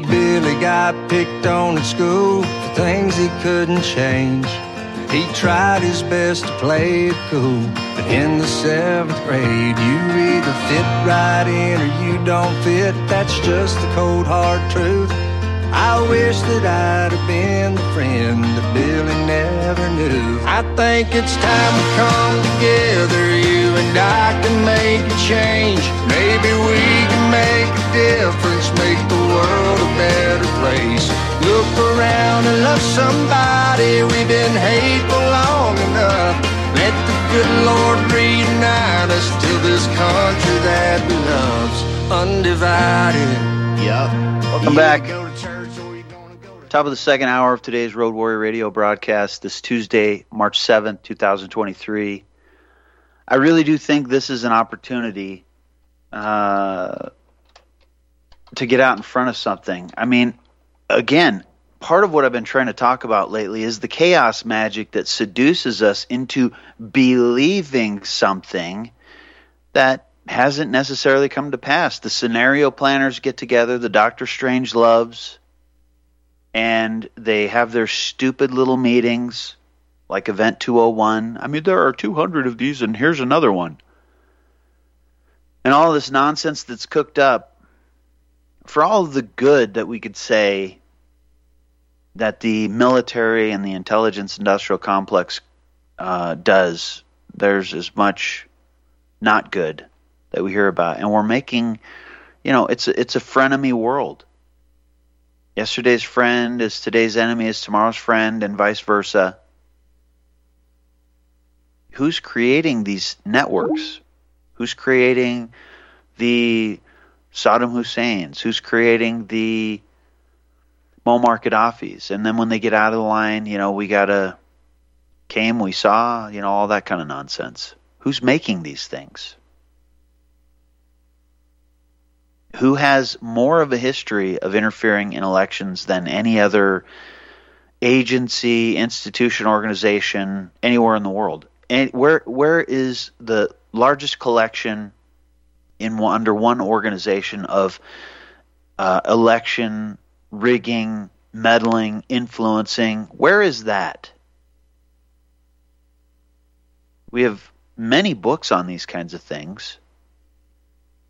8, Billy got picked on at school for things he couldn't change. He tried his best to play it cool, but in the seventh grade, you either fit right in or you don't fit. That's just the cold hard truth. I wish that I'd have been the friend that Billy never knew. I think it's time to come together, you and I can make a change. Maybe we can make a difference, make world a better place. Look around and love somebody, we've been hateful long enough. Let the good Lord reunite us till this country that we love's undivided. Welcome back. Top of the second hour of today's Road Warrior Radio broadcast, this Tuesday, March 7th, 2023. I really do think this is an opportunity uh, to get out in front of something. I mean, again, part of what I've been trying to talk about lately is the chaos magic that seduces us into believing something that hasn't necessarily come to pass. The scenario planners get together, the Doctor Strangeloves and they have their stupid little meetings like Event 201. I mean, there are 200 of these, and here's another one. And all this nonsense that's cooked up for all the good that we could say that the military and the intelligence industrial complex uh, does, there's as much not good that we hear about. And we're making, you know, it's a, it's a frenemy world Yesterday's friend is today's enemy, is tomorrow's friend, and vice versa. Who's creating these networks? Who's creating the Saddam Husseins? Who's creating the Muammar Gaddafi's? And then when they get out of the line, you know, we got to came, we saw, you know, all that kind of nonsense. Who's making these things? who has more of a history of interfering in elections than any other agency, institution, organization anywhere in the world. And where where is the largest collection in under one organization of uh, election rigging, meddling, influencing? Where is that? We have many books on these kinds of things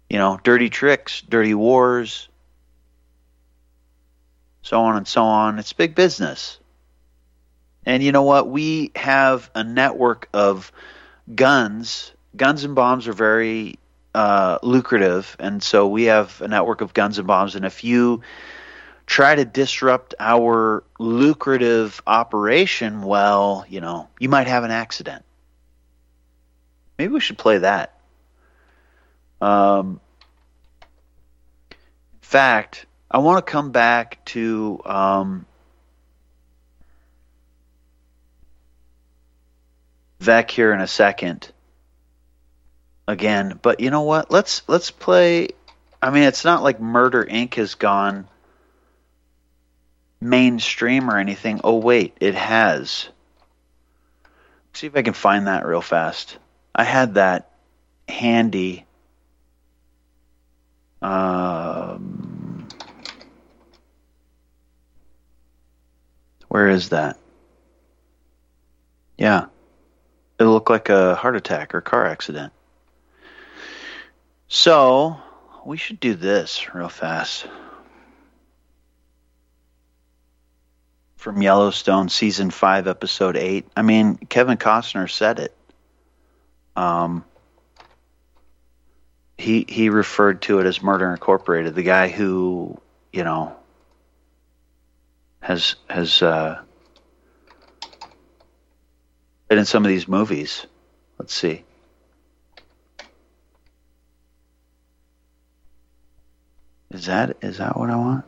you know, dirty tricks, dirty wars, so on and so on. It's big business. And you know what? We have a network of guns. Guns and bombs are very uh, lucrative, and so we have a network of guns and bombs. And if you try to disrupt our lucrative operation, well, you know, you might have an accident. Maybe we should play that. Um, fact, I want to come back to um, Vec here in a second again, but you know what? Let's let's play. I mean, it's not like Murder Inc. has gone mainstream or anything. Oh wait, it has. Let's see if I can find that real fast. I had that handy um, where is that? Yeah. It looked like a heart attack or car accident. So, we should do this real fast. From Yellowstone, season 5, episode 8. I mean, Kevin Costner said it. Um, he he referred to it as Murder Incorporated. The guy who you know has has uh, been in some of these movies. Let's see. Is that is that what I want?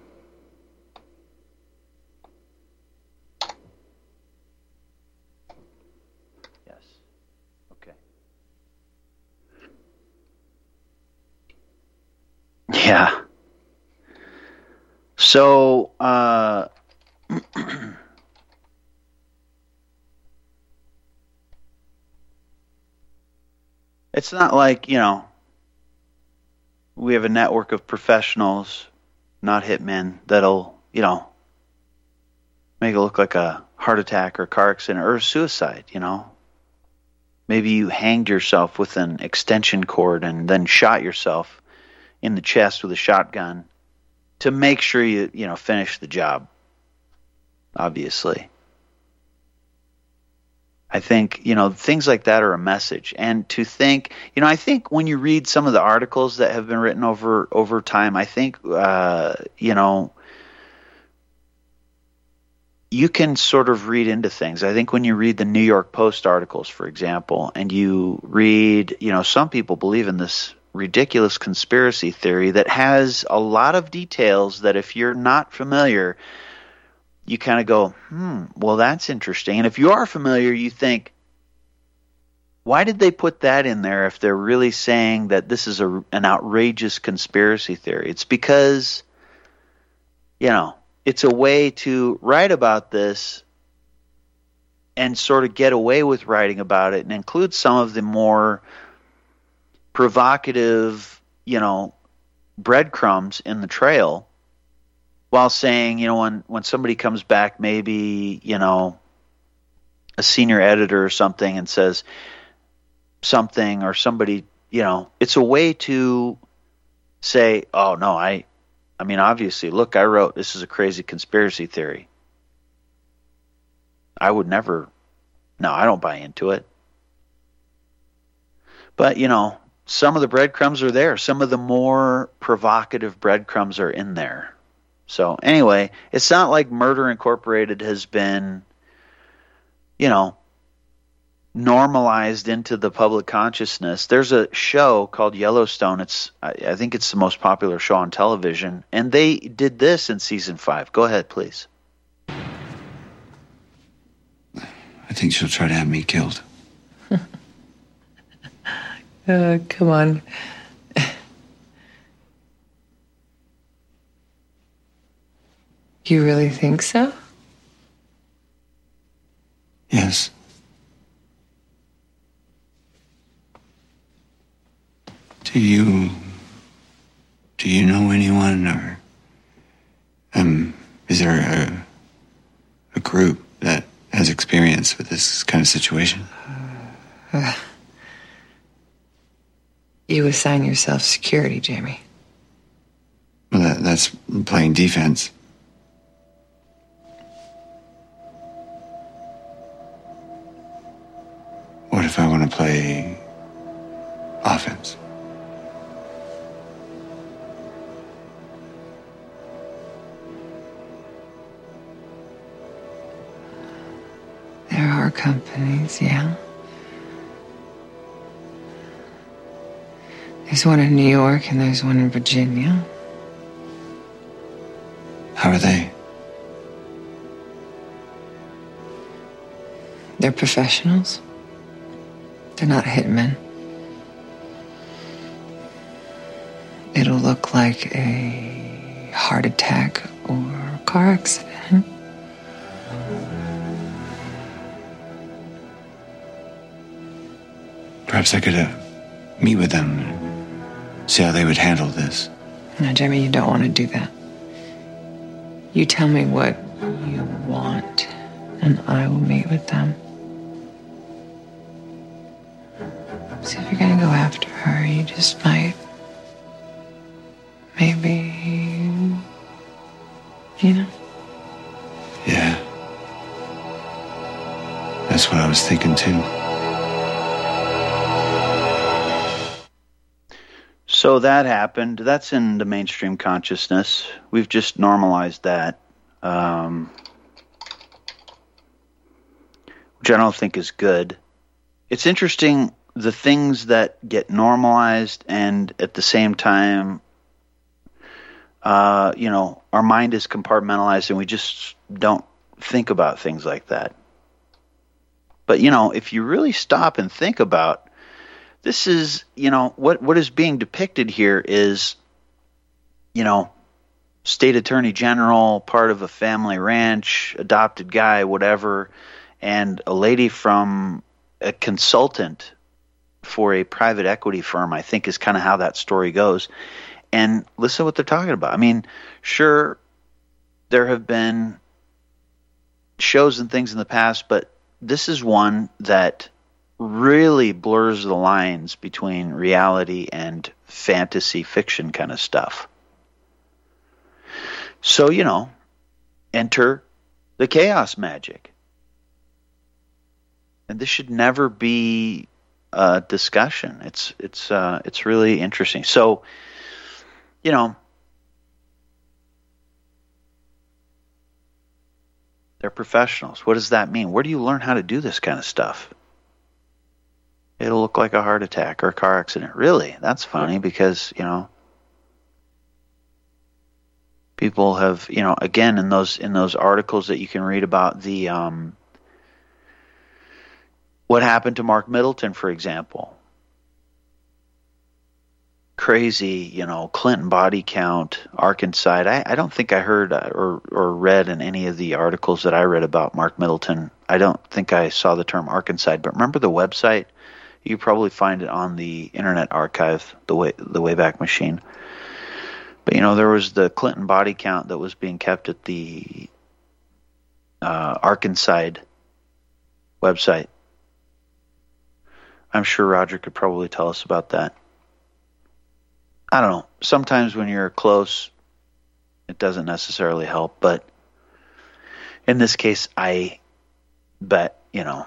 Yes. Okay. Yeah. So, uh, it's not like, you know, we have a network of professionals not hitmen, that'll, you know, make it look like a heart attack or car accident or suicide, you know. Maybe you hanged yourself with an extension cord and then shot yourself in the chest with a shotgun to make sure you, you know, finish the job. Obviously. I think, you know, things like that are a message. And to think, you know, I think when you read some of the articles that have been written over over time, I think uh, you know, you can sort of read into things. I think when you read the New York Post articles, for example, and you read, you know, some people believe in this ridiculous conspiracy theory that has a lot of details that if you're not familiar, you kind of go, hmm, well, that's interesting. And if you are familiar, you think, why did they put that in there if they're really saying that this is a, an outrageous conspiracy theory? It's because, you know, it's a way to write about this and sort of get away with writing about it and include some of the more provocative, you know, breadcrumbs in the trail while saying, you know, when when somebody comes back, maybe you know, a senior editor or something, and says something, or somebody, you know, it's a way to say, oh no, I, I mean, obviously, look, I wrote this is a crazy conspiracy theory. I would never, no, I don't buy into it. But you know, some of the breadcrumbs are there. Some of the more provocative breadcrumbs are in there. So anyway, it's not like Murder Incorporated has been, you know, normalized into the public consciousness. There's a show called Yellowstone. It's I, I think it's the most popular show on television, and they did this in season five. Go ahead, please. I think she'll try to have me killed. uh, come on. You really think so? Yes. Do you do you know anyone or um is there a a group that has experience with this kind of situation? Uh, you assign yourself security, Jamie. Well, that, that's playing defense. To play offense? There are companies, yeah. There's one in New York and there's one in Virginia. How are they? They're professionals. They're not hitmen. It'll look like a heart attack or a car accident. Perhaps I could uh, meet with them and see how they would handle this. No, Jimmy, you don't want to do that. You tell me what you want, and I will meet with them. So if you're gonna go after her, you just might. Maybe. You know? Yeah. That's what I was thinking too. So that happened. That's in the mainstream consciousness. We've just normalized that. Um, which I don't think is good. It's interesting the things that get normalized and at the same time uh, you know our mind is compartmentalized and we just don't think about things like that. But you know if you really stop and think about this is you know what what is being depicted here is you know state attorney general part of a family ranch adopted guy whatever and a lady from a consultant for a private equity firm, I think is kind of how that story goes. and listen to what they're talking about. I mean, sure, there have been shows and things in the past, but this is one that really blurs the lines between reality and fantasy fiction kind of stuff. So, you know, enter the chaos magic. And this should never be a discussion. It's it's uh, it's really interesting. So, you know, they're professionals. What does that mean? Where do you learn how to do this kind of stuff? It'll look like a heart attack or a car accident. Really? That's funny because, you know, people have, you know, again in those in those articles that you can read about the um what happened to Mark Middleton, for example. Crazy, you know, Clinton body count, Arkansas. I, I don't think I heard uh, or, or read in any of the articles that I read about Mark Middleton. I don't think I saw the term Arkansas, but remember the website? You probably find it on the Internet Archive, the way the Wayback Machine. But you know, there was the Clinton body count that was being kept at the uh, Arkansas website. I'm sure Roger could probably tell us about that. I don't know. Sometimes when you're close, it doesn't necessarily help, but in this case, I bet, you know,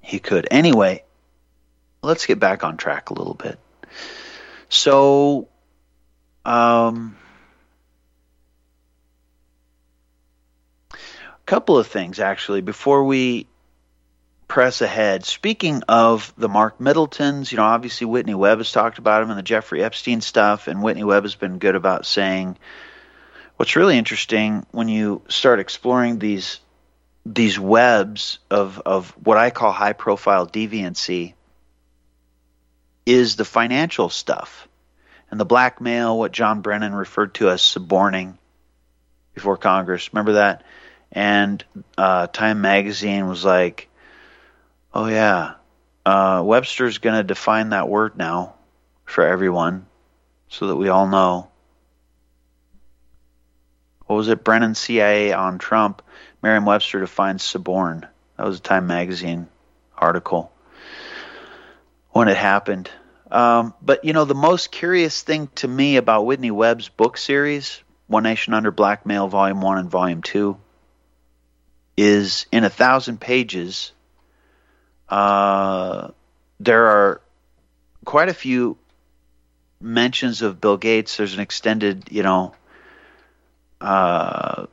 he could. Anyway, let's get back on track a little bit. So, um, a couple of things actually before we press ahead. Speaking of the Mark Middletons, you know, obviously Whitney Webb has talked about him and the Jeffrey Epstein stuff, and Whitney Webb has been good about saying what's really interesting when you start exploring these these webs of of what I call high profile deviancy is the financial stuff and the blackmail, what John Brennan referred to as suborning before Congress. Remember that? And uh, Time Magazine was like, Oh yeah, uh, Webster's going to define that word now for everyone, so that we all know. What was it? Brennan CIA on Trump. Merriam-Webster defines suborn. That was a Time Magazine article when it happened. Um, but you know, the most curious thing to me about Whitney Webb's book series, One Nation Under Blackmail, Volume One and Volume Two, is in a thousand pages uh, there are quite a few mentions of Bill Gates. There's an extended, you know, uh,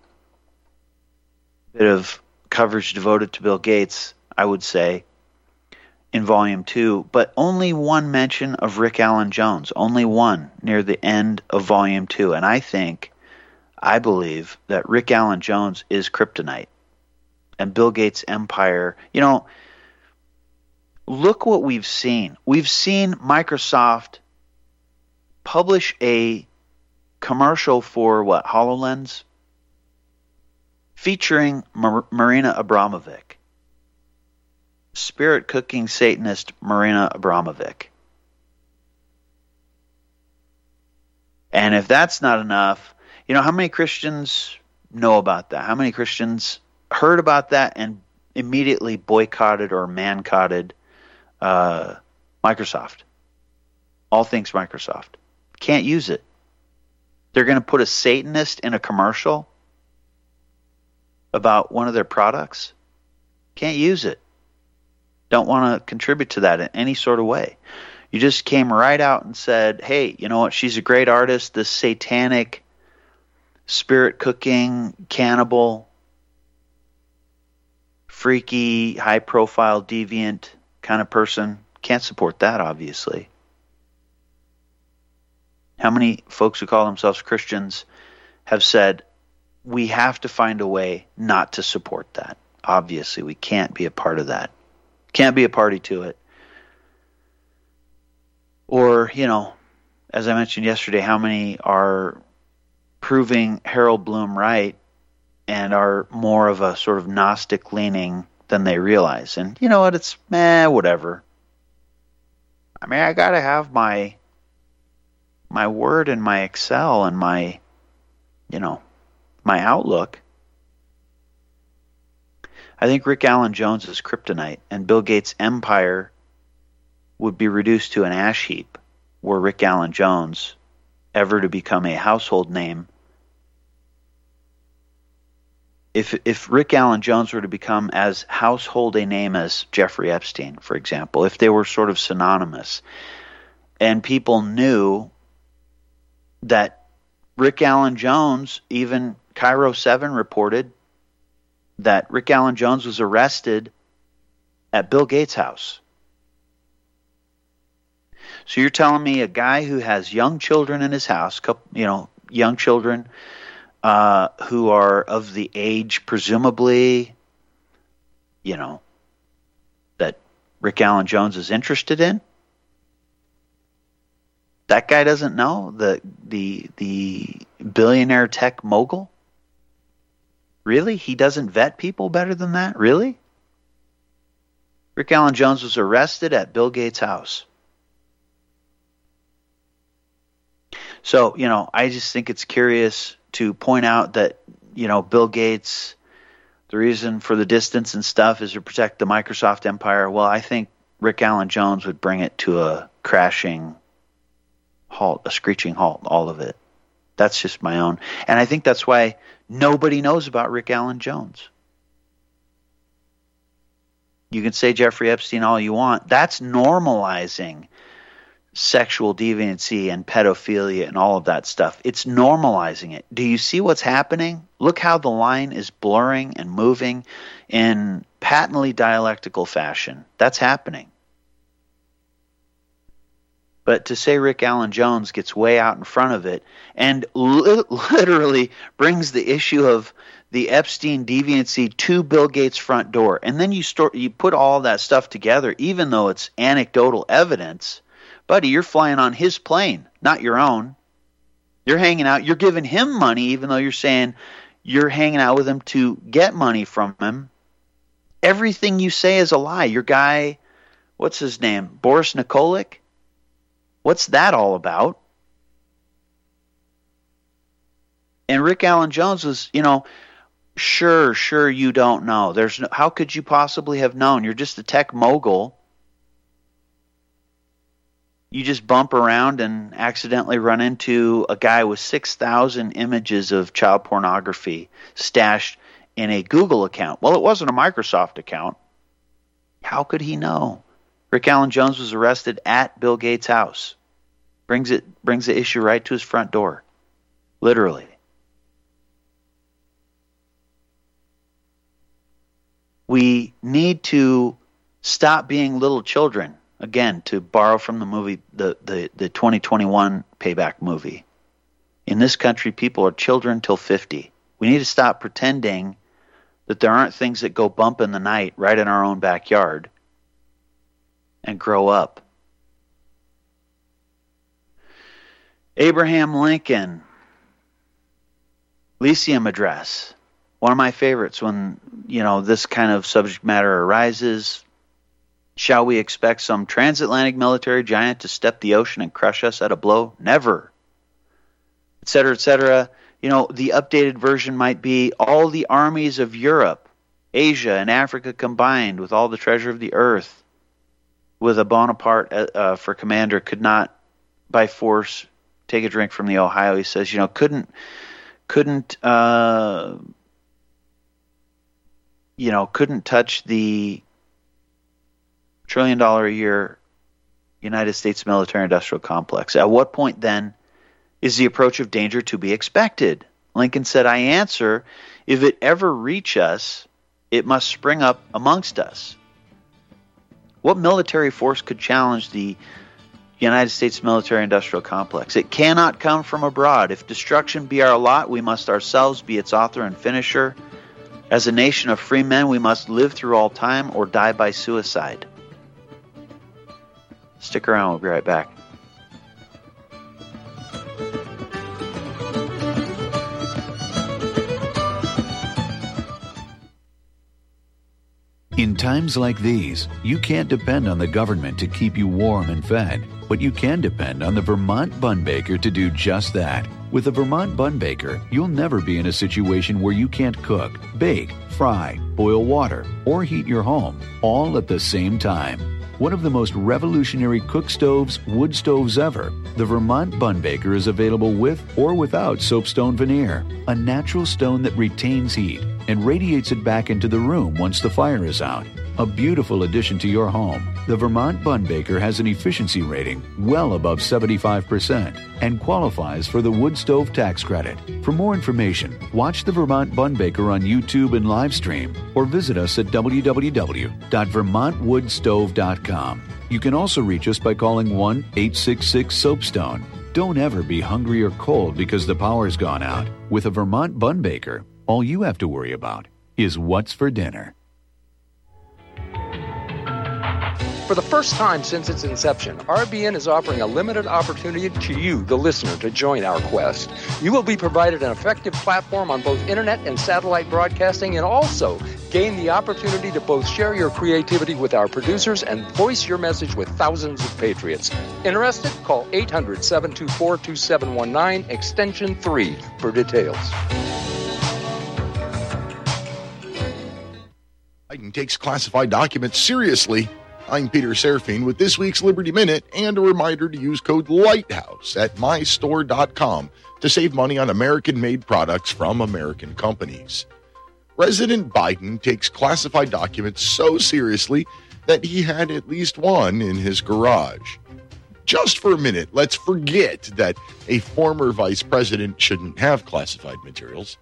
bit of coverage devoted to Bill Gates, I would say, in volume two, but only one mention of Rick Allen Jones, only one near the end of volume two. And I think, I believe that Rick Allen Jones is kryptonite. And Bill Gates' empire, you know, look what we've seen. We've seen Microsoft publish a commercial for what HoloLens featuring Mar- Marina Abramovic, spirit cooking Satanist Marina Abramovic. And if that's not enough, you know how many Christians know about that? How many Christians heard about that and immediately boycotted or mancotted uh, Microsoft. All things Microsoft. Can't use it. They're going to put a Satanist in a commercial about one of their products. Can't use it. Don't want to contribute to that in any sort of way. You just came right out and said, hey, you know what? She's a great artist. This satanic, spirit cooking, cannibal, freaky, high profile, deviant kind of person. Can't support that, obviously. How many folks who call themselves Christians have said, we have to find a way not to support that? Obviously, we can't be a part of that. Can't be a party to it. Or, you know, as I mentioned yesterday, how many are proving Harold Bloom right and are more of a sort of Gnostic leaning than they realize. And you know what? It's meh, whatever. I mean, I gotta have my my Word and my Excel and my, you know, my Outlook. I think Rick Allen Jones is kryptonite, and Bill Gates' empire would be reduced to an ash heap were Rick Allen Jones ever to become a household name. If, if Rick Allen Jones were to become as household a name as Jeffrey Epstein, for example, if they were sort of synonymous, and people knew that Rick Allen Jones, even KIRO 7 reported that Rick Allen Jones was arrested at Bill Gates' house. So you're telling me a guy who has young children in his house, you know, young children uh, who are of the age, presumably, you know, that Rick Allen Jones is interested in? That guy doesn't know the the the billionaire tech mogul? Really? He doesn't vet people better than that? Really? Rick Allen Jones was arrested at Bill Gates' house. So, you know, I just think it's curious to point out that, you know, Bill Gates, the reason for the distance and stuff is to protect the Microsoft empire. Well, I think Rick Allen Jones would bring it to a crashing halt, a screeching halt, all of it. That's just my own. And I think that's why nobody knows about Rick Allen Jones. You can say Jeffrey Epstein all you want. That's normalizing sexual deviancy and pedophilia and all of that stuff. It's normalizing it. Do you see what's happening? Look how the line is blurring and moving in patently dialectical fashion. That's happening. But to say Rick Allen Jones gets way out in front of it and li- literally brings the issue of the Epstein deviancy to Bill Gates' front door, and then you store you put all that stuff together, even though it's anecdotal evidence, buddy, you're flying on his plane, not your own. You're hanging out. You're giving him money, even though you're saying you're hanging out with him to get money from him. Everything you say is a lie. Your guy, what's his name? Boris Nikolic What's that all about? And Rick Allen Jones was, you know, sure, sure you don't know. There's no, how could you possibly have known? You're just a tech mogul. You just bump around and accidentally run into a guy with 6,000 images of child pornography stashed in a Google account. Well, it wasn't a Microsoft account. How could he know? Rick Allen Jones was arrested at Bill Gates' house. Brings it brings the issue right to his front door. Literally. We need to stop being little children. Again, to borrow from the movie the, the, the 2021 payback movie. In this country, people are children till 50. We need to stop pretending that there aren't things that go bump in the night right in our own backyard and grow up. Abraham Lincoln, Lyceum Address. One of my favorites when, you know, this kind of subject matter arises. Shall we expect some transatlantic military giant to step the ocean and crush us at a blow? Never. Etc., etc. You know, the updated version might be all the armies of Europe, Asia, and Africa combined with all the treasure of the earth with a Bonaparte uh, uh, for commander could not by force take a drink from the Ohio. He says, you know, couldn't couldn't uh, you know couldn't touch the trillion dollar a year United States military industrial complex. At what point then is the approach of danger to be expected? Lincoln said, I answer, if it ever reach us, it must spring up amongst us. What military force could challenge the United States military industrial complex? It cannot come from abroad. If destruction be our lot, we must ourselves be its author and finisher. As a nation of free men, we must live through all time or die by suicide. Stick around, we'll be right back. In times like these, you can't depend on the government to keep you warm and fed. but you can depend on the Vermont Bun Baker to do just that. With the Vermont Bun Baker, you'll never be in a situation where you can't cook, bake, fry, boil water, or heat your home all at the same time. One of the most revolutionary cook stoves, wood stoves ever, the Vermont Bun Baker is available with or without soapstone veneer, a natural stone that retains heat and radiates it back into the room once the fire is out. A beautiful addition to your home, the Vermont Bun Baker has an efficiency rating well above 75% and qualifies for the wood stove tax credit. For more information, watch the Vermont Bun Baker on YouTube and live stream or visit us at www.vermontwoodstove.com. You can also reach us by calling 1 866 Soapstone. Don't ever be hungry or cold because the power's gone out. With a Vermont Bun Baker, all you have to worry about is what's for dinner. For the first time since its inception, RBN is offering a limited opportunity to you, the listener, to join our quest. You will be provided an effective platform on both internet and satellite broadcasting and also gain the opportunity to both share your creativity with our producers and voice your message with thousands of patriots. Interested? Call 800 724 2719, extension 3 for details. Biden takes classified documents seriously. I'm Peter Serafine with this week's Liberty Minute and a reminder to use code LIGHTHOUSE at mystore.com to save money on American made products from American companies. President Biden takes classified documents so seriously that he had at least one in his garage. Just for a minute, let's forget that a former vice president shouldn't have classified materials.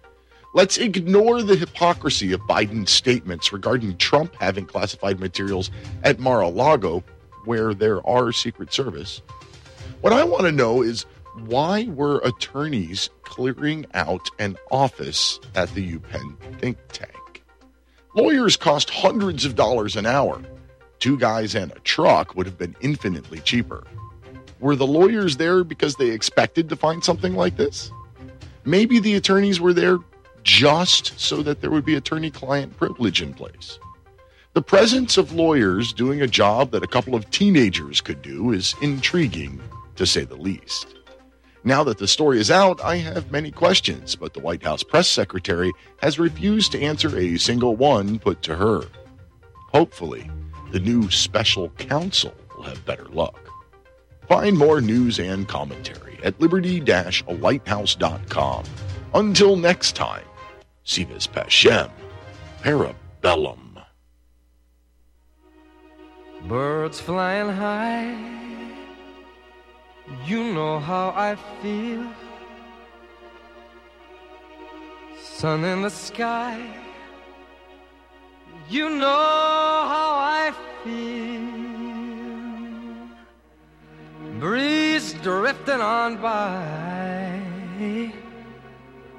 Let's ignore the hypocrisy of Biden's statements regarding Trump having classified materials at Mar a Lago, where there are Secret Service. What I want to know is why were attorneys clearing out an office at the UPenn think tank? Lawyers cost hundreds of dollars an hour. Two guys and a truck would have been infinitely cheaper. Were the lawyers there because they expected to find something like this? Maybe the attorneys were there just so that there would be attorney client privilege in place. The presence of lawyers doing a job that a couple of teenagers could do is intriguing, to say the least. Now that the story is out, I have many questions, but the White House press secretary has refused to answer a single one put to her. Hopefully, the new special counsel will have better luck. Find more news and commentary at liberty-lighthouse.com. Until next time, Si Pashem, parabellum. Birds flying high, you know how I feel. Sun in the sky, you know how I feel. Breeze drifting on by.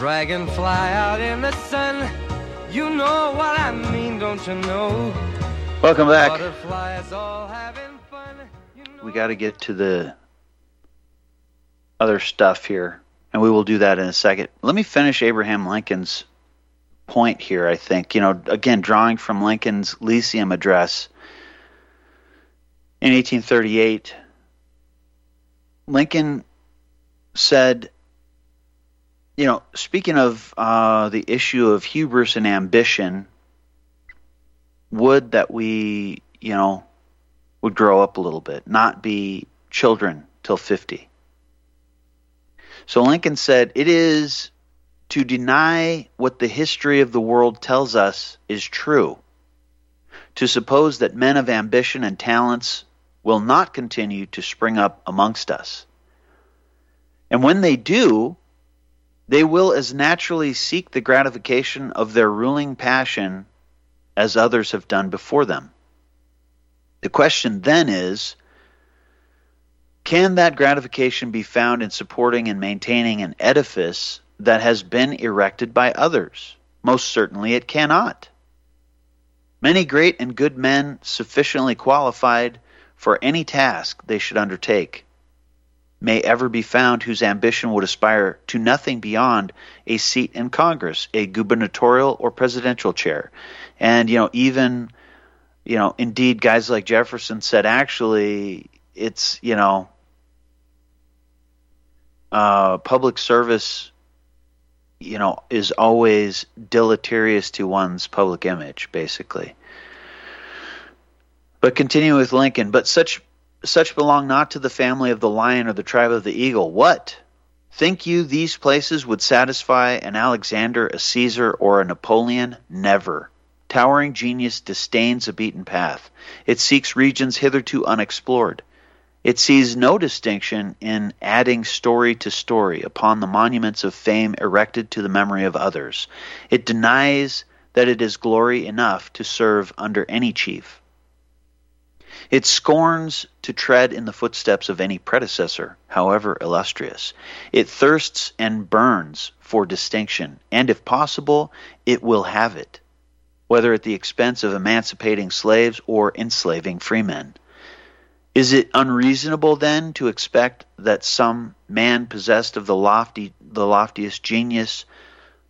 Dragonfly out in the sun, you know what I mean, don't you know? Welcome back. All having fun. You know We got to get to the other stuff here, and we will do that in a second. Let me finish Abraham Lincoln's point here, I think. You know, again, drawing from Lincoln's Lyceum address in 1838, Lincoln said you know, speaking of uh, the issue of hubris and ambition, would that we, you know, would grow up a little bit, not be children till 50. So Lincoln said, It is to deny what the history of the world tells us is true, to suppose that men of ambition and talents will not continue to spring up amongst us. And when they do, they will as naturally seek the gratification of their ruling passion as others have done before them. The question then is can that gratification be found in supporting and maintaining an edifice that has been erected by others? Most certainly it cannot. Many great and good men sufficiently qualified for any task they should undertake may ever be found whose ambition would aspire to nothing beyond a seat in Congress, a gubernatorial or presidential chair. And, you know, even, you know, indeed, guys like Jefferson said, actually, it's, you know, uh, public service, you know, is always deleterious to one's public image, basically. But continuing with Lincoln, but such such belong not to the family of the lion or the tribe of the eagle. What? Think you these places would satisfy an Alexander, a Caesar, or a Napoleon? Never. Towering genius disdains a beaten path. It seeks regions hitherto unexplored. It sees no distinction in adding story to story upon the monuments of fame erected to the memory of others. It denies that it is glory enough to serve under any chief. It scorns to tread in the footsteps of any predecessor, however illustrious. It thirsts and burns for distinction, and if possible, it will have it, whether at the expense of emancipating slaves or enslaving freemen. Is it unreasonable then to expect that some man possessed of the lofty the loftiest genius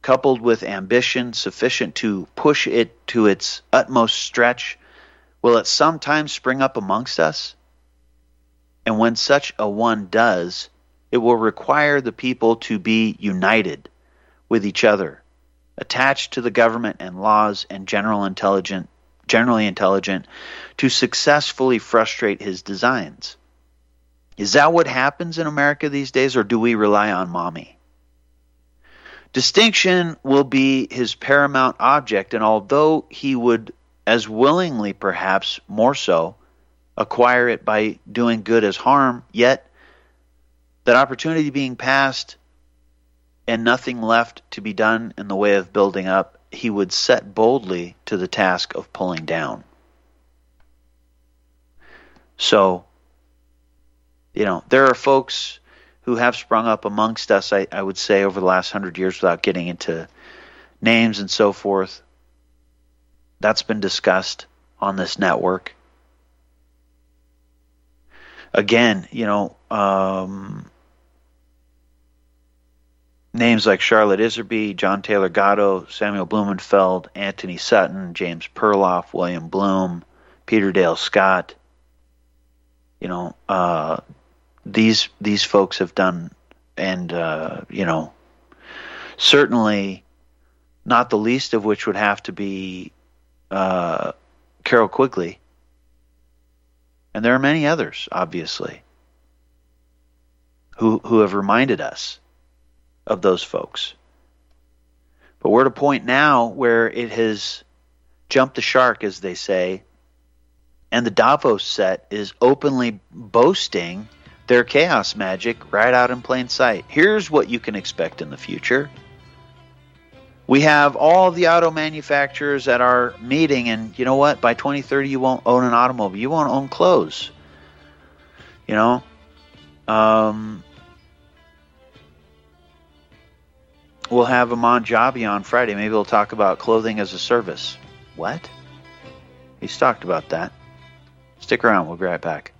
coupled with ambition sufficient to push it to its utmost stretch will at some time spring up amongst us? And when such a one does, it will require the people to be united with each other, attached to the government and laws and general intelligent, generally intelligent, to successfully frustrate his designs. Is that what happens in America these days, or do we rely on mommy? Distinction will be his paramount object, and although he would as willingly, perhaps more so, acquire it by doing good as harm, yet that opportunity being passed and nothing left to be done in the way of building up, he would set boldly to the task of pulling down. So, you know, there are folks who have sprung up amongst us, I, I would say, over the last hundred years without getting into names and so forth, that's been discussed on this network. Again, you know, um, names like Charlotte Iserbyt, John Taylor Gatto, Samuel Blumenfeld, Anthony Sutton, James Perloff, William Bloom, Peter Dale Scott. You know, uh, these these folks have done, and uh, you know, certainly not the least of which would have to be uh, Carroll Quigley, and there are many others, obviously, who who have reminded us of those folks. But we're at a point now where it has jumped the shark, as they say, and the Davos set is openly boasting their chaos magic right out in plain sight. Here's what you can expect in the future. We have all the auto manufacturers at our meeting, and you know what? By 2030, you won't own an automobile. You won't own clothes. You know? Um, we'll have Aman Jabi on Friday. Maybe we'll talk about clothing as a service. What? He's talked about that. Stick around. We'll be right back.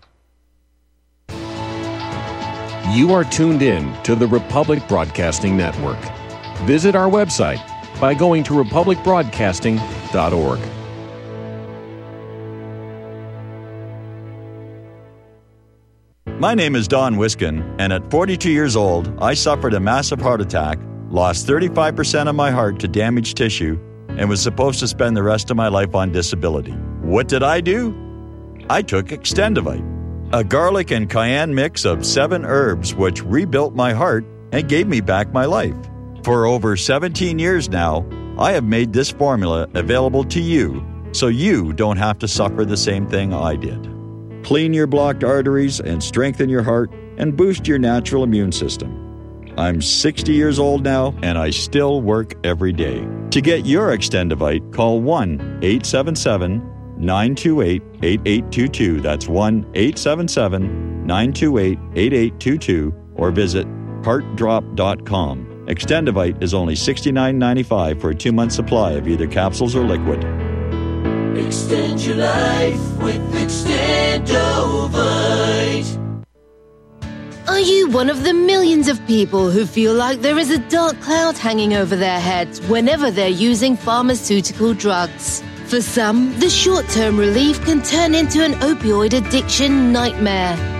You are tuned in to the Republic Broadcasting Network. Visit our website by going to republicbroadcasting.org. My name is Don Wiskin, and at 42 years old, I suffered a massive heart attack lost 35% of my heart to damaged tissue, and was supposed to spend the rest of my life on disability. What did I do? I took Extendovite, a garlic and cayenne mix of seven herbs which rebuilt my heart and gave me back my life. For over 17 years now, I have made this formula available to you so you don't have to suffer the same thing I did. Clean your blocked arteries and strengthen your heart and boost your natural immune system. I'm 60 years old now and I still work every day. To get your Extendovite, call 1 877 928 8822. That's 1 877 928 8822 or visit heartdrop.com. Extendovite is only $69.95 for a two month supply of either capsules or liquid. Extend your life with Extendovite. Are you one of the millions of people who feel like there is a dark cloud hanging over their heads whenever they're using pharmaceutical drugs? For some, the short term relief can turn into an opioid addiction nightmare.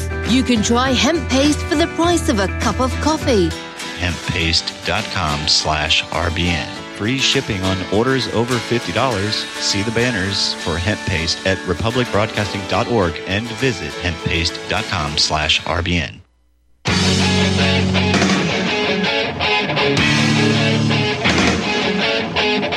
You can try hemp paste for the price of a cup of coffee. hemppaste.com slash RBN. Free shipping on orders over $50. See the banners for hemp paste at republicbroadcasting.org and visit hemppaste.com slash RBN.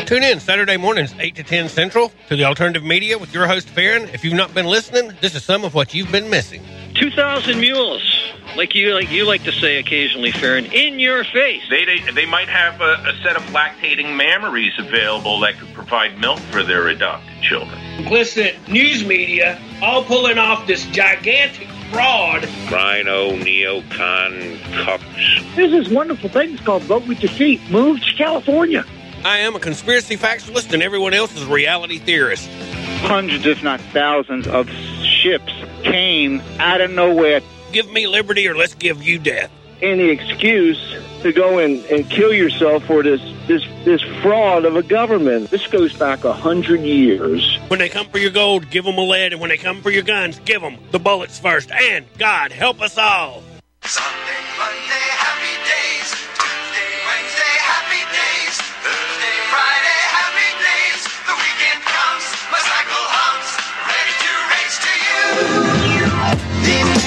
Tune in Saturday mornings, 8 to 10 Central, to the alternative media with your host, Farron. If you've not been listening, this is some of what you've been missing. 2,000 mules, like you like you like to say occasionally, Farron, in your face. They, they, they might have a, a set of lactating mammaries available that could provide milk for their adopted children. Complicit news media all pulling off this gigantic fraud. RINO, neocon, cucks. There's this wonderful thing called Vote with Your Feet. Move to California. I am a conspiracy factualist, and everyone else is a reality theorist. Hundreds, if not thousands, of ships came out of nowhere. Give me liberty, or let's give you death. Any excuse to go and, and kill yourself for this this this fraud of a government. This goes back a hundred years. When they come for your gold, give them a lead, and when they come for your guns, give them the bullets first. And God help us all. Sunday,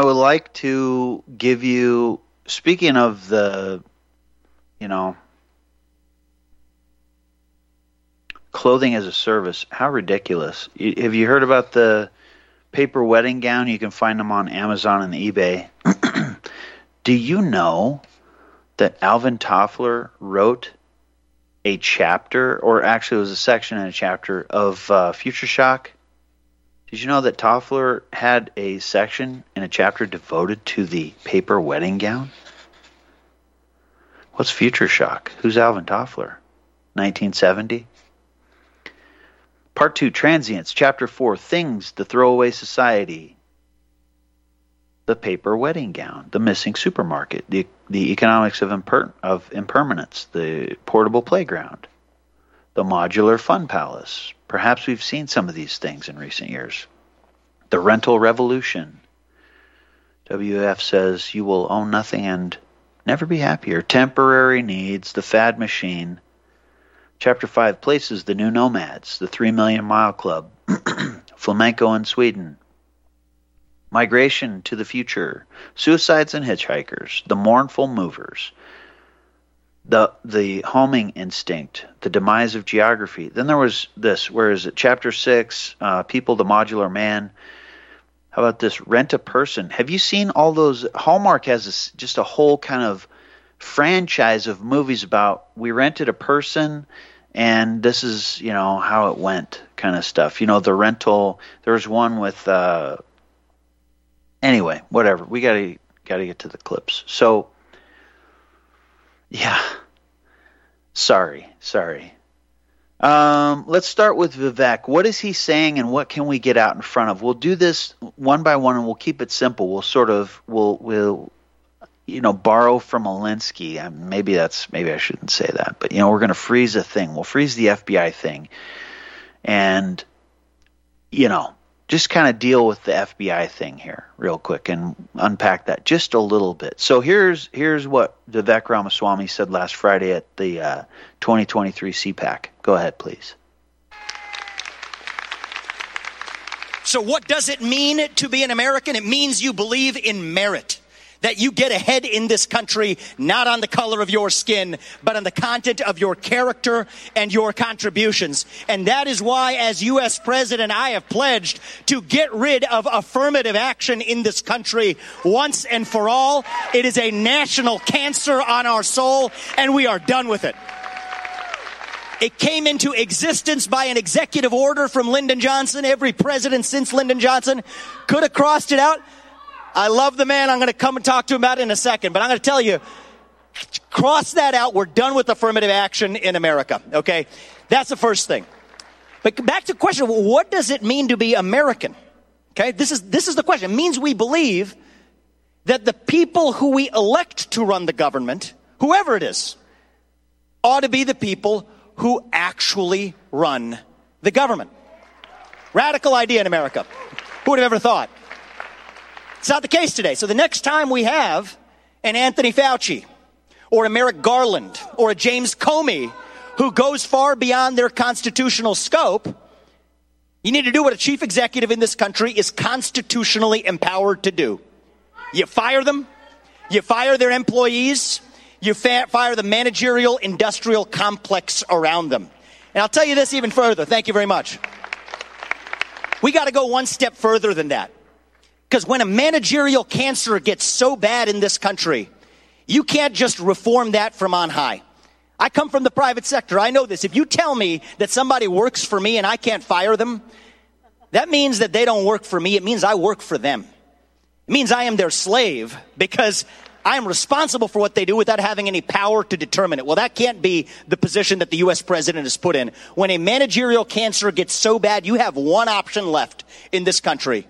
I would like to give you, speaking of the, you know, clothing as a service, how ridiculous. Have you heard about the paper wedding gown? You can find them on Amazon and eBay. Do you know that Alvin Toffler wrote a chapter, or actually it was a section in a chapter of uh, Future Shock? Did you know that Toffler had a section in a chapter devoted to the paper wedding gown? What's Future Shock? Who's Alvin Toffler? 1970? Part 2 Transients, Chapter 4 Things the Throwaway Society. The paper wedding gown, the missing supermarket, the, the economics of, imper- of impermanence, the portable playground, the modular fun palace. Perhaps we've seen some of these things in recent years. The rental revolution. WEF says you will own nothing and never be happier. Temporary needs, the fad machine. Chapter 5 places the new nomads, the 3 million mile club, flamenco in Sweden, migration to the future, suicides and hitchhikers, the mournful movers, the the homing instinct, the demise of geography. Then there was this. Where is it? Chapter six. Uh, people, the modular man. How about this? Rent a person. Have you seen all those? Hallmark has this, just a whole kind of franchise of movies about we rented a person and this is you know how it went kind of stuff you know the rental there was one with uh anyway whatever we gotta gotta get to the clips so yeah sorry sorry um, let's start with Vivek. What is he saying, and what can we get out in front of? We'll do this one by one, and we'll keep it simple. We'll sort of we'll we'll you know borrow from Alinsky. Um, maybe that's maybe I shouldn't say that, but you know we're going to freeze a thing. We'll freeze the FBI thing, and you know just kind of deal with the FBI thing here real quick and unpack that just a little bit. So here's here's what Vivek Ramaswamy said last Friday at the uh, 2023 CPAC. Go ahead, please. So, what does it mean to be an American? It means you believe in merit. That you get ahead in this country, not on the color of your skin, but on the content of your character and your contributions. And that is why, as U.S. President, I have pledged to get rid of affirmative action in this country once and for all. It is a national cancer on our soul, and we are done with it. It came into existence by an executive order from Lyndon Johnson. Every president since Lyndon Johnson could have crossed it out. I love the man. I'm going to come and talk to him about it in a second, but I'm going to tell you, cross that out. We're done with affirmative action in America. Okay. That's the first thing. But back to the question, what does it mean to be American? Okay. This is, this is the question. It means we believe that the people who we elect to run the government, whoever it is, ought to be the people who actually run the government. Radical idea in America. Who would have ever thought? It's not the case today. So the next time we have an Anthony Fauci or a Merrick Garland or a James Comey who goes far beyond their constitutional scope, you need to do what a chief executive in this country is constitutionally empowered to do. You fire them, you fire their employees, you fa- fire the managerial industrial complex around them. And I'll tell you this even further. Thank you very much. We got to go one step further than that. Because when a managerial cancer gets so bad in this country, you can't just reform that from on high. I come from the private sector. I know this. If you tell me that somebody works for me and I can't fire them, that means that they don't work for me. It means I work for them. It means I am their slave because I am responsible for what they do without having any power to determine it. Well, that can't be the position that the U.S. president is put in. When a managerial cancer gets so bad, you have one option left in this country.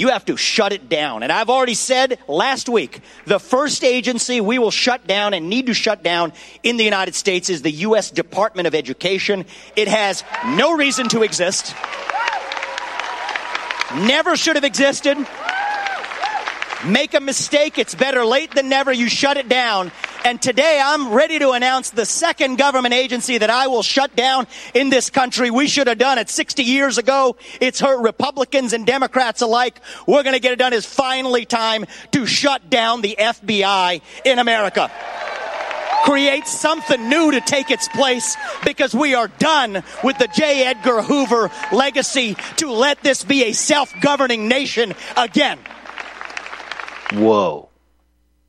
You have to shut it down. And I've already said last week, the first agency we will shut down and need to shut down in the United States is the U.S. Department of Education. It has no reason to exist. Never should have existed. Make a mistake, it's better late than never. You shut it down. And today I'm ready to announce the second government agency that I will shut down in this country. We should have done it 60 years ago. It's hurt Republicans and Democrats alike. We're going to get it done. It's finally time to shut down the FBI in America create something new to take its place because we are done with the J. Edgar Hoover legacy to let this be a self governing nation again. Whoa.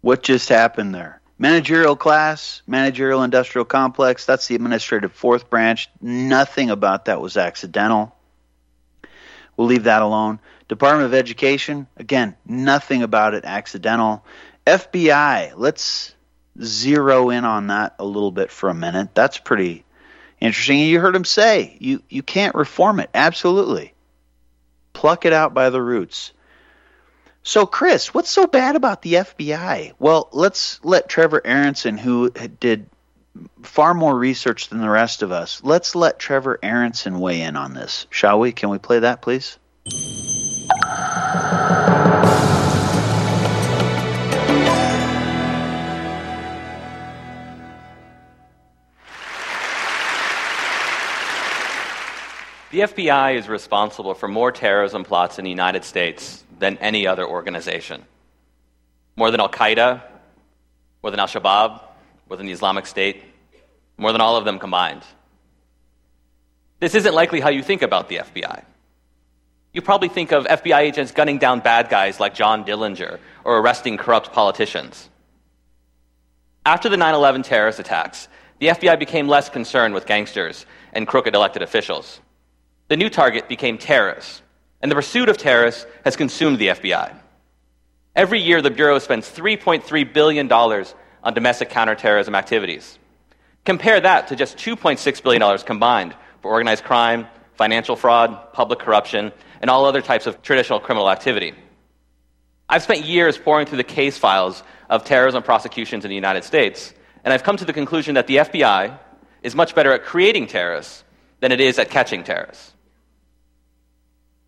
What just happened there? Managerial class, managerial industrial complex, that's the administrative fourth branch. Nothing about that was accidental. We'll leave that alone. Department of Education, again, nothing about it accidental. FBI, let's zero in on that a little bit for a minute. That's pretty interesting. You heard him say, you, you can't reform it. Absolutely. Pluck it out by the roots. So, Chris, what's so bad about the FBI? Well, let's let Trevor Aaronson, who did far more research than the rest of us. Let's let Trevor Aaronson weigh in on this, shall we? Can we play that, please? The FBI is responsible for more terrorism plots in the United States than any other organization. More than Al Qaeda, more than Al Shabaab, more than the Islamic State, more than all of them combined. This isn't likely how you think about the FBI. You probably think of FBI agents gunning down bad guys like John Dillinger or arresting corrupt politicians. After the 9 11 terrorist attacks, the FBI became less concerned with gangsters and crooked elected officials. The new target became terrorists, and the pursuit of terrorists has consumed the FBI. Every year, the Bureau spends $3.3 billion on domestic counterterrorism activities. Compare that to just $2.6 billion combined for organized crime, financial fraud, public corruption, and all other types of traditional criminal activity. I've spent years poring through the case files of terrorism prosecutions in the United States, and I've come to the conclusion that the FBI is much better at creating terrorists than it is at catching terrorists.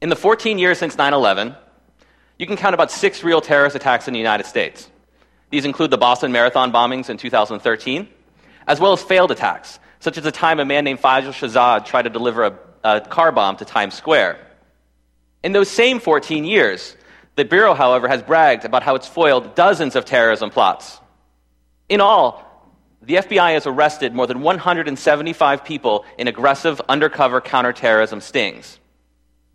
In the 14 years since 9 11, you can count about six real terrorist attacks in the United States. These include the Boston Marathon bombings in 2013, as well as failed attacks, such as the time a man named Faisal Shahzad tried to deliver a, a car bomb to Times Square. In those same 14 years, the Bureau, however, has bragged about how it's foiled dozens of terrorism plots. In all, the FBI has arrested more than 175 people in aggressive undercover counterterrorism stings.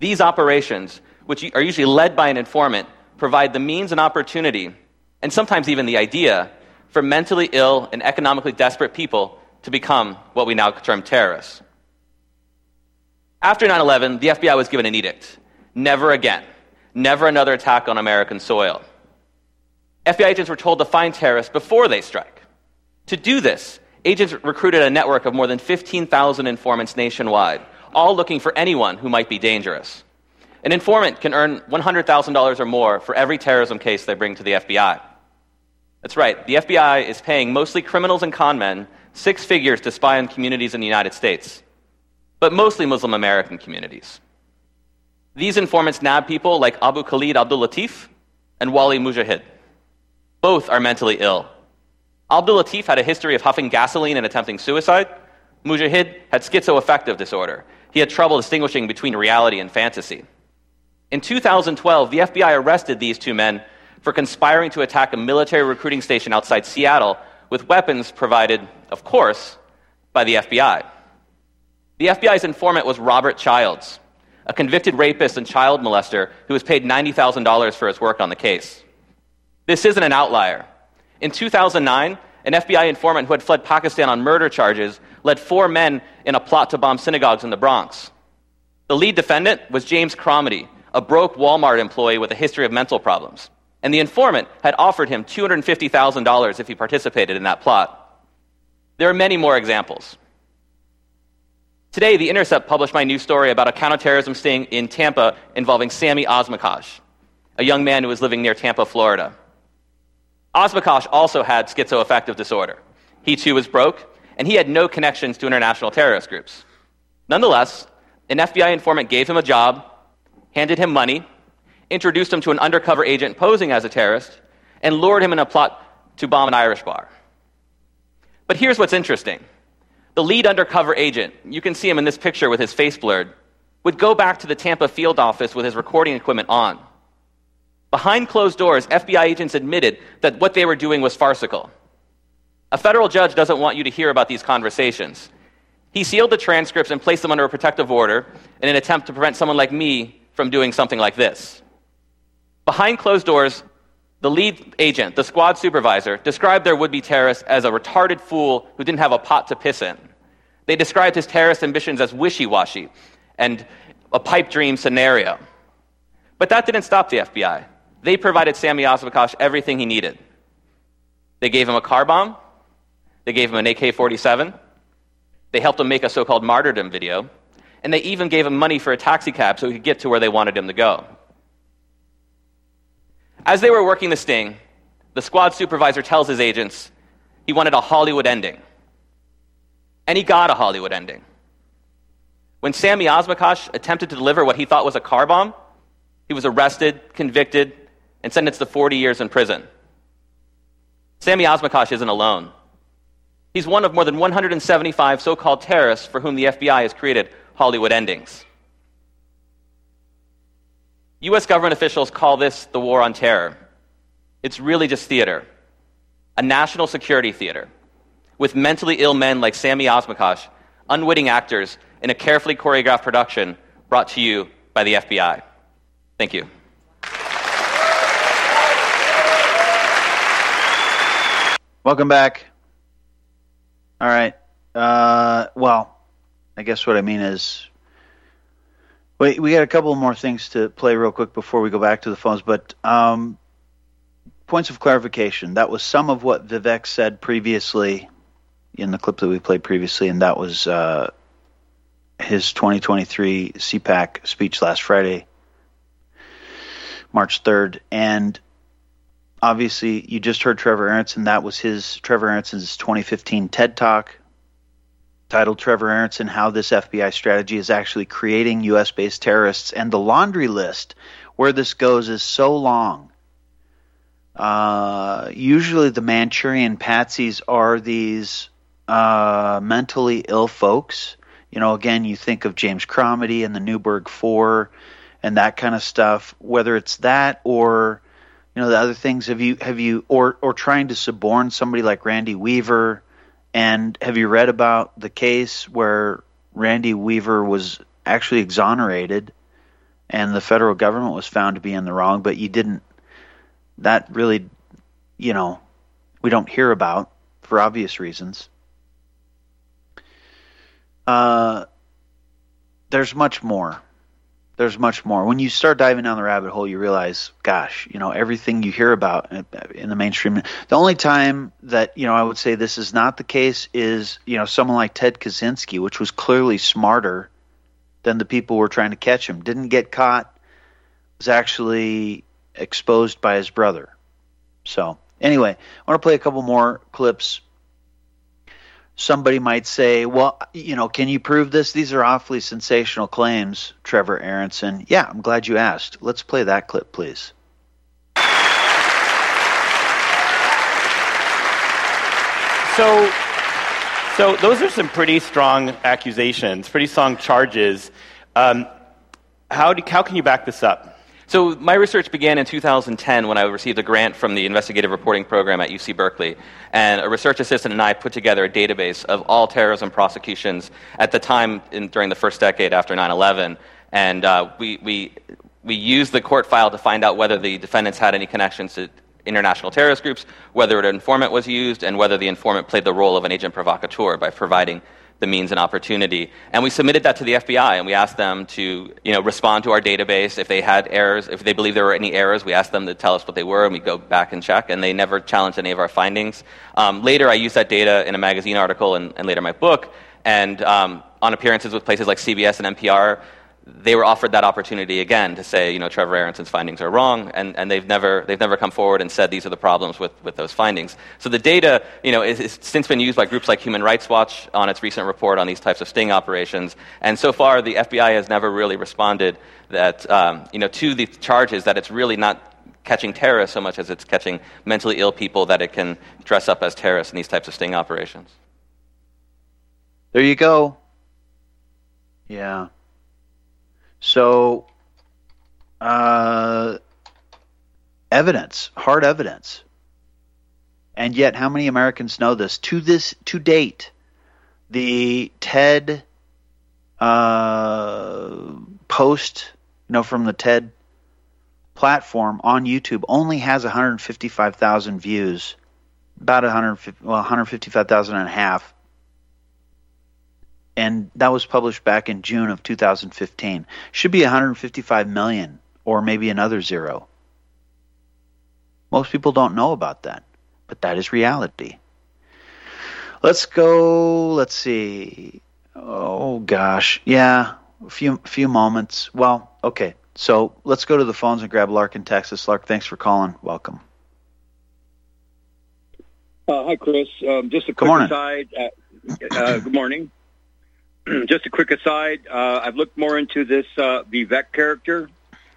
These operations, which are usually led by an informant, provide the means and opportunity, and sometimes even the idea, for mentally ill and economically desperate people to become what we now term terrorists. After 9 11, the FBI was given an edict never again, never another attack on American soil. FBI agents were told to find terrorists before they strike. To do this, agents recruited a network of more than 15,000 informants nationwide, all looking for anyone who might be dangerous. An informant can earn $100,000 or more for every terrorism case they bring to the FBI. That's right, the FBI is paying mostly criminals and con men six figures to spy on communities in the United States, but mostly Muslim American communities. These informants nab people like Abu Khalid Abdul Latif and Wali Mujahid. Both are mentally ill. Abdul Latif had a history of huffing gasoline and attempting suicide. Mujahid had schizoaffective disorder. He had trouble distinguishing between reality and fantasy. In 2012, the FBI arrested these two men for conspiring to attack a military recruiting station outside Seattle with weapons provided, of course, by the FBI. The FBI's informant was Robert Childs, a convicted rapist and child molester who was paid $90,000 for his work on the case. This isn't an outlier. In 2009, an FBI informant who had fled Pakistan on murder charges led four men in a plot to bomb synagogues in the Bronx. The lead defendant was James Cromitie, a broke Walmart employee with a history of mental problems. And the informant had offered him $250,000 if he participated in that plot. There are many more examples. Today, The Intercept published my new story about a counterterrorism sting in Tampa involving Sammy Osmakac, a young man who was living near Tampa, Florida. Osmakac also had schizoaffective disorder. He too was broke, and he had no connections to international terrorist groups. Nonetheless, an FBI informant gave him a job, handed him money, introduced him to an undercover agent posing as a terrorist, and lured him in a plot to bomb an Irish bar. But here's what's interesting the lead undercover agent, you can see him in this picture with his face blurred, would go back to the Tampa field office with his recording equipment on. Behind closed doors, FBI agents admitted that what they were doing was farcical. A federal judge doesn't want you to hear about these conversations. He sealed the transcripts and placed them under a protective order in an attempt to prevent someone like me from doing something like this. Behind closed doors, the lead agent, the squad supervisor, described their would be terrorist as a retarded fool who didn't have a pot to piss in. They described his terrorist ambitions as wishy washy and a pipe dream scenario. But that didn't stop the FBI. They provided Sammy Osmakac everything he needed. They gave him a car bomb, they gave him an AK 47, they helped him make a so called martyrdom video, and they even gave him money for a taxi cab so he could get to where they wanted him to go. As they were working the sting, the squad supervisor tells his agents he wanted a Hollywood ending. And he got a Hollywood ending. When Sammy Osmakac attempted to deliver what he thought was a car bomb, he was arrested, convicted, and sentenced to 40 years in prison. Sammy Osmakac isn't alone. He's one of more than 175 so called terrorists for whom the FBI has created Hollywood endings. U.S. government officials call this the war on terror. It's really just theater, a national security theater, with mentally ill men like Sammy Osmakac, unwitting actors in a carefully choreographed production brought to you by the FBI. Thank you. Welcome back. All right. Uh, well, I guess what I mean is, wait, we got a couple more things to play real quick before we go back to the phones. But um, points of clarification. That was some of what Vivek said previously in the clip that we played previously, and that was uh, his 2023 CPAC speech last Friday, March 3rd. And obviously, you just heard Trevor Aaronson. That was his Trevor Aaronson's 2015 TED Talk titled Trevor Aaronson How This FBI Strategy is Actually Creating U.S. Based Terrorists. And the laundry list where this goes is so long. Uh, usually, the Manchurian patsies are these uh, mentally ill folks. You know, again, you think of James Cromitie and the Newburgh Four and that kind of stuff. Whether it's that or you know the other things, have you have you or or trying to suborn somebody like Randy Weaver? And have you read about the case where Randy Weaver was actually exonerated and the federal government was found to be in the wrong, but you didn't that really, you know, we don't hear about for obvious reasons. Uh, there's much more. There's much more. When you start diving down the rabbit hole, you realize, gosh, you know, everything you hear about in the mainstream. The only time that, you know, I would say this is not the case is, you know, someone like Ted Kaczynski, which was clearly smarter than the people who were trying to catch him. Didn't get caught, was actually exposed by his brother. So, anyway, I want to play a couple more clips. Somebody might say, well, you know, can you prove this? These are awfully sensational claims, Trevor Aaronson. Yeah, I'm glad you asked. Let's play that clip, please. So, so those are some pretty strong accusations, pretty strong charges. Um, how, do, how can you back this up? So my research began in 2010 when I received a grant from the investigative reporting program at UC Berkeley. And a research assistant and I put together a database of all terrorism prosecutions at the time in, during the first decade after 9-11. And uh, we, we, we used the court file to find out whether the defendants had any connections to international terrorist groups, whether an informant was used, and whether the informant played the role of an agent provocateur by providing the means and opportunity. And we submitted that to the FBI, and we asked them to you know, respond to our database. If they had errors, if they believed there were any errors, we asked them to tell us what they were, and we go back and check, and they never challenged any of our findings. Um, later, I used that data in a magazine article and, and later my book, and um, on appearances with places like CBS and NPR, they were offered that opportunity again to say, you know, Trevor Aaronson's findings are wrong, and, and they've, never, they've never come forward and said these are the problems with, with those findings. So the data, you know, is, since been used by groups like Human Rights Watch on its recent report on these types of sting operations, and so far the FBI has never really responded that, um, you know, to the charges that it's really not catching terrorists so much as it's catching mentally ill people that it can dress up as terrorists in these types of sting operations. There you go. Yeah. So, uh, evidence, hard evidence. And yet, how many Americans know this? To this, to date, the TED uh, post, you know, from the TED platform on YouTube only has 155,000 views, about 150, well, 155,000 and a half and that was published back in June of 2015. Should be 155 million or maybe another zero. Most people don't know about that, but that is reality. Let's go, let's see. Oh gosh. Yeah, a few few moments. Well, okay. So, let's go to the phones and grab Lark in Texas. Lark, thanks for calling. Welcome. Uh, hi, Chris. Um, just a Good quick morning. aside. Uh, uh, good morning. Just a quick aside. Uh, I've looked more into this uh, Vivek character,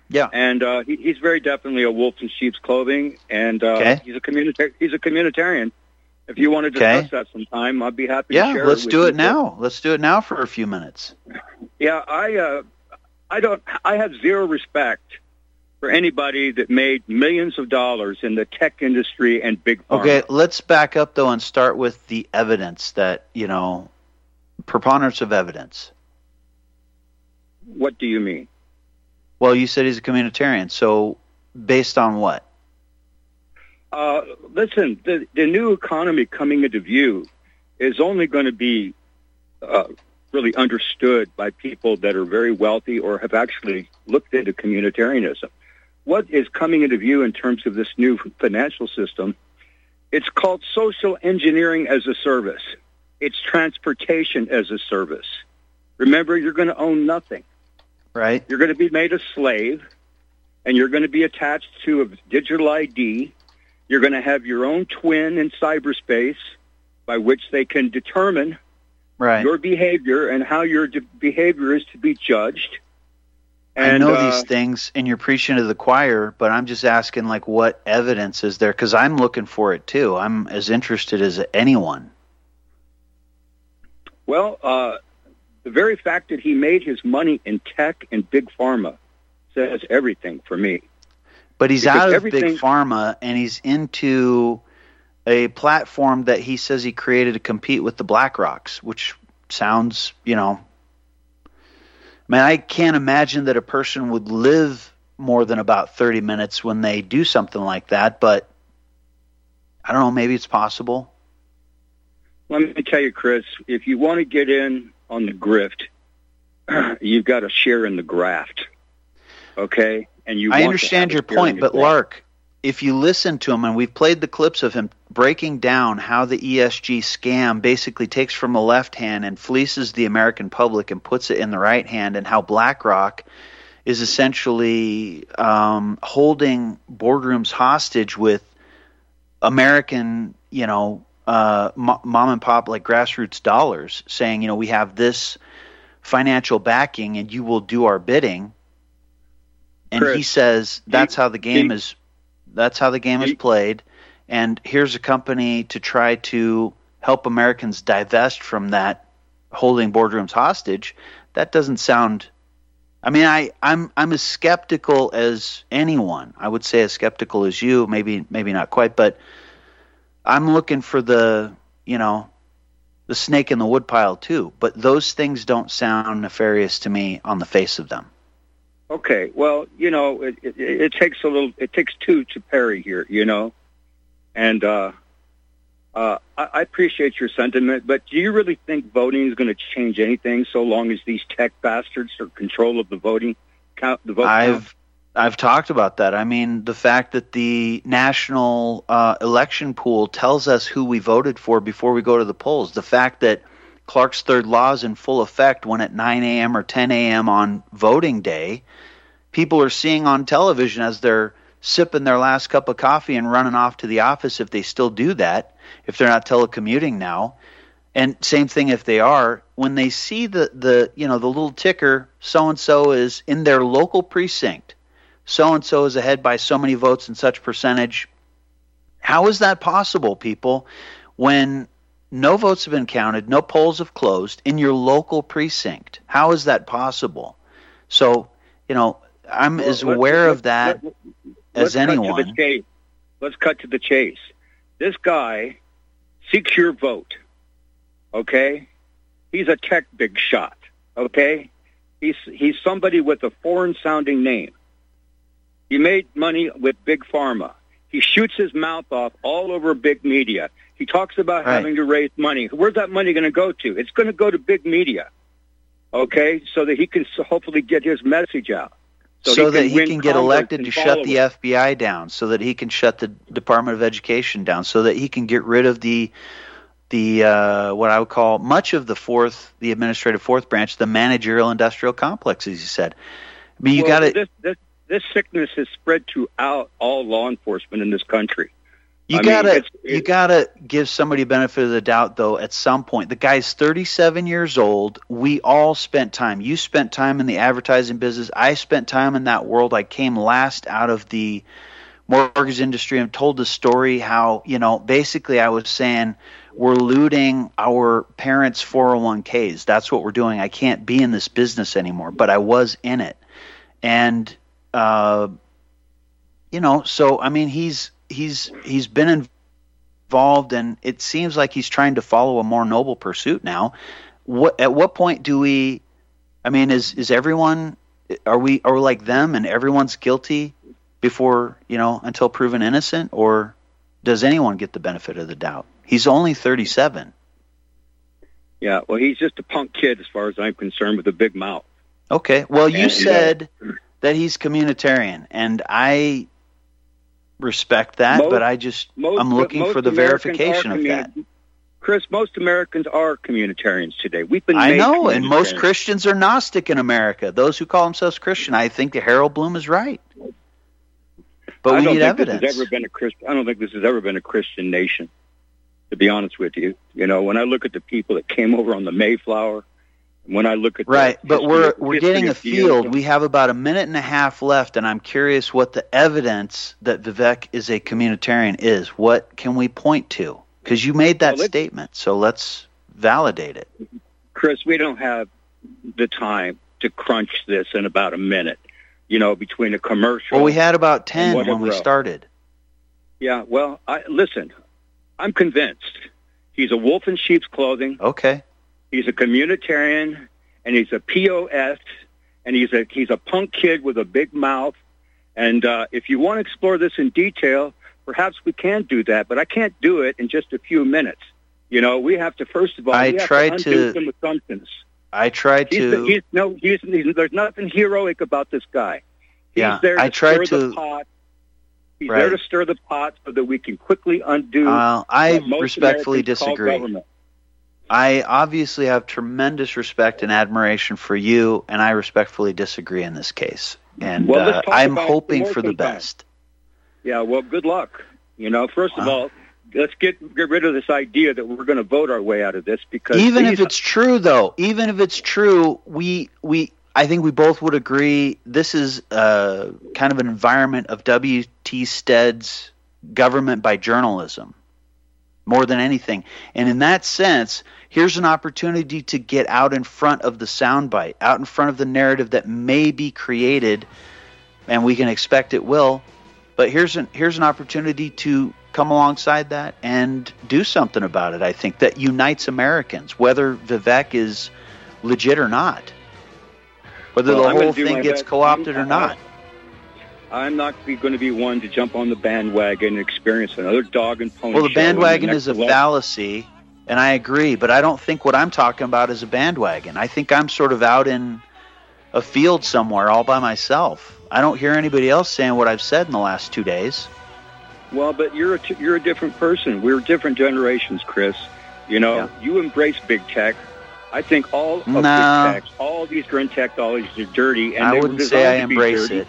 Yeah. and uh, he, he's very definitely a wolf in sheep's clothing, and uh, Okay. he's a communita- He's a communitarian. If you want to Okay. discuss that sometime, I'd be happy to Yeah, let's do it now. Let's do it now for a few minutes. Yeah, I uh, I don't I have zero respect for anybody that made millions of dollars in the tech industry and big pharma. Okay, let's back up though and start with the evidence that, you know, preponderance of evidence. What do you mean? Well, you said he's a communitarian, so based on what? Uh, listen, the, the new economy coming into view is only going to be uh, really understood by people that are very wealthy or have actually looked into communitarianism. What is coming into view in terms of this new financial system? It's called social engineering as a service. It's transportation as a service. Remember, you're going to own nothing. Right? You're going to be made a slave, and you're going to be attached to a digital ID. You're going to have your own twin in cyberspace by which they can determine Right. your behavior and how your de- behavior is to be judged. I know uh, these things and you're preaching to the choir, but I'm just asking like what evidence is there cuz I'm looking for it too. I'm as interested as anyone. Well, uh, the very fact that he made his money in tech and big pharma says everything for me. But he's Because out of big pharma and he's into a platform that he says he created to compete with the BlackRocks, which sounds, you know, I mean, I can't imagine that a person would live more than about 30 minutes when they do something like that, but I don't know, maybe it's possible. Let me tell you, Chris, if you want to get in on the grift, you've got to share in the graft. Okay? And you I understand your a share in point, but graft. Lark, if you listen to him, and we've played the clips of him breaking down how the ESG scam basically takes from the left hand and fleeces the American public and puts it in the right hand, and how BlackRock is essentially um, holding boardrooms hostage with American, you know, uh, mo- mom and pop like grassroots dollars, saying, you know, we have this financial backing and you will do our bidding. And he says that's how the game he- is. That's how the game is played. And here's a company to try to help Americans divest from that holding boardrooms hostage. That doesn't sound. I mean, I, I'm I'm as skeptical as anyone. I would say as skeptical as you. Maybe maybe not quite, but I'm looking for the you know the snake in the woodpile too. But those things don't sound nefarious to me on the face of them. Okay, well, you know, it, it, it takes a little, it takes two to parry here, you know, and uh, uh, I, I appreciate your sentiment, but do you really think voting is going to change anything so long as these tech bastards are control of the voting count, the vote count? I've talked about that. I mean, the fact that the national uh, election pool tells us who we voted for before we go to the polls. The fact that Clarke's third law is in full effect when at 9 a.m. or 10 a.m. on voting day, people are seeing on television as they're sipping their last cup of coffee and running off to the office if they still do that, if they're not telecommuting now. And same thing if they are, when they see the, the you know the little ticker, so and so is in their local precinct, so and so is ahead by so many votes and such percentage. How is that possible, people? When no votes have been counted, no polls have closed in your local precinct. How is that possible? So, you know, I'm Well, as aware of that let- as to the anyone. Let's cut to the chase. This guy seeks your vote. Okay, he's a tech big shot. Okay, he's he's somebody with a foreign sounding name. He made money with big pharma. He shoots his mouth off all over big media. He talks about Right. having to raise money. Where's that money going to go to? It's going to go to big media. Okay, so that he can hopefully get his message out. so, that he win can get elected to shut the FBI down, so that he can shut the Department of Education down, so that he can get rid of the the uh, what I would call much of the fourth, the administrative fourth branch, the managerial industrial complex, as you said. I mean, you Well, got to This, this, this sickness has spread throughout all law enforcement in this country. You I gotta it's- you gotta give somebody benefit of the doubt though at some point. The guy's 37 years old. We all spent time. You spent time in the advertising business. I spent time in that world. I came last out of the mortgage industry and told the story how, you know, basically I was saying we're looting our parents' 401ks. That's what we're doing. I can't be in this business anymore, but I was in it. And uh you know, so I mean he's he's he's been involved and it seems like he's trying to follow a more noble pursuit now. What at what point do we I mean is is everyone are we are we like them and everyone's guilty before, you know, until proven innocent or does anyone get the benefit of the doubt? He's only 37. Yeah, well, he's just a punk kid as far as I'm concerned with a big mouth. Okay. Well, you And, uh, said that he's communitarian and I respect that, Most- but I just most- I'm looking for the Americans verification of that. Chris, most Americans are communitarians today. We've been I know, and most. Christians are Gnostic in America. Those who call themselves Christian, I think that Harold Bloom is right. But I we don't need think evidence. This has ever been a Christ- I don't think this has ever been a Christian nation. To be honest with you, you know, when I look at the people that came over on the Mayflower, when I look at the Right, but we're we're getting a field. We have about a minute and a half left, and I'm curious what the evidence that Vivek is a communitarian is. What can we point to? Because you made that Well, statement, so let's validate it. Chris, we don't have the time to crunch this in about a minute. You know, between a commercial. Well, we had about ten when we started. Yeah, well, I listen. I'm convinced he's a wolf in sheep's clothing. Okay. He's a communitarian, and he's a POS, and he's a he's a punk kid with a big mouth. And uh, if you want to explore this in detail, perhaps we can do that. But I can't do it in just a few minutes. You know, we have to first of all I we have tried to undo to- some assumptions. I tried He's, to. he's no, he's, he's there's nothing heroic about this guy. He's Yeah, there to I tried stir to- the pot. He's Right. there to stir the pot so that we can quickly undo. Uh, I respectfully Americans disagree. I obviously have tremendous respect and admiration for you, and I respectfully disagree in this case. And Well, uh, I'm hoping for the sometime. best. Yeah, well, good luck. You know, first of all, let's get get rid of this idea that we're going to vote our way out of this because Even these- if it's true, though, even if it's true, we we I think we both would agree this is uh, kind of an environment of W. T. Stead's government by journalism more than anything. And in that sense, here's an opportunity to get out in front of the soundbite, out in front of the narrative that may be created, and we can expect it will. But here's an here's an opportunity to come alongside that and do something about it. I think that unites Americans, whether Vivek is legit or not, whether Well, the whole thing gets co-opted or not. I'm not going to be one to jump on the bandwagon and experience another dog and pony. Well, the bandwagon next is a election. fallacy, and I agree. But I don't think what I'm talking about is a bandwagon. I think I'm sort of out in a field somewhere all by myself. I don't hear anybody else saying what I've said in the last two days. Well, but you're a t- you're a different person. We're different generations, Chris. You know, you embrace big tech. I think all of No. big tech, all these grand technologies are dirty, and I wouldn't say I designed to be embrace it.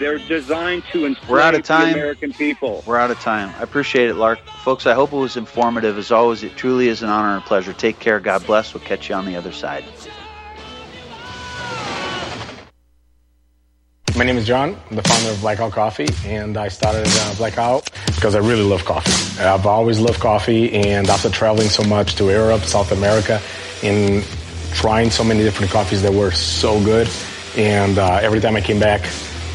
They're designed to enslave We're out of time. the American people. We're out of time. I appreciate it, Lark. Folks, I hope it was informative. As always, it truly is an honor and a pleasure. Take care. God bless. We'll catch you on the other side. My name is John. I'm the founder of Blackout Coffee, and I started uh, Blackout because I really love coffee. I've always loved coffee, and after traveling so much to Europe, South America, and trying so many different coffees that were so good, and uh, every time I came back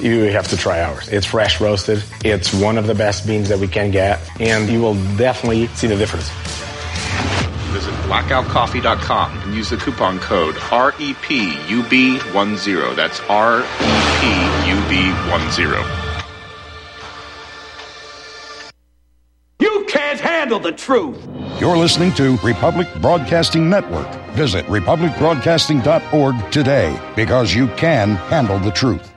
you have to try ours. It's fresh roasted. It's one of the best beans that we can get, and you will definitely see the difference. Visit blackoutcoffee.com and use the coupon code E REPUB10. That's E REPUB10. You can't handle handle the truth. You're listening to Republic Broadcasting Network. Visit republicbroadcasting.org today because you can handle the truth.